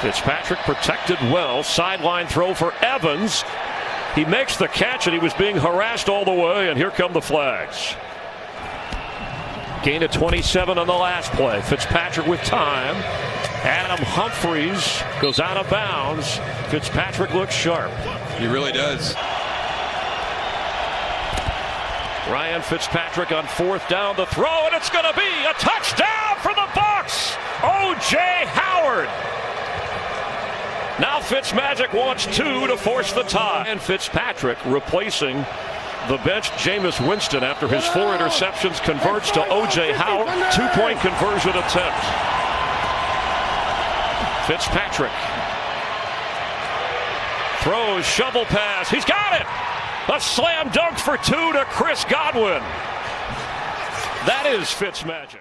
Fitzpatrick protected well. Sideline throw for Evans. He makes the catch and he was being harassed all the way. And here come the flags. Gain of 27 on the last play. Fitzpatrick with time. Adam Humphries goes out of bounds. Fitzpatrick looks sharp. He really does. Ryan Fitzpatrick on fourth down the throw, and it's going to be a touchdown for the Bucs. O.J. Howard. Now Fitzmagic wants two to force the tie. And Fitzpatrick replacing the bench Jameis Winston after his four interceptions converts to O.J. Howard. Two-point conversion attempt. Fitzpatrick throws shovel pass. He's got it. A slam dunk for two to Chris Godwin. That is Fitzmagic.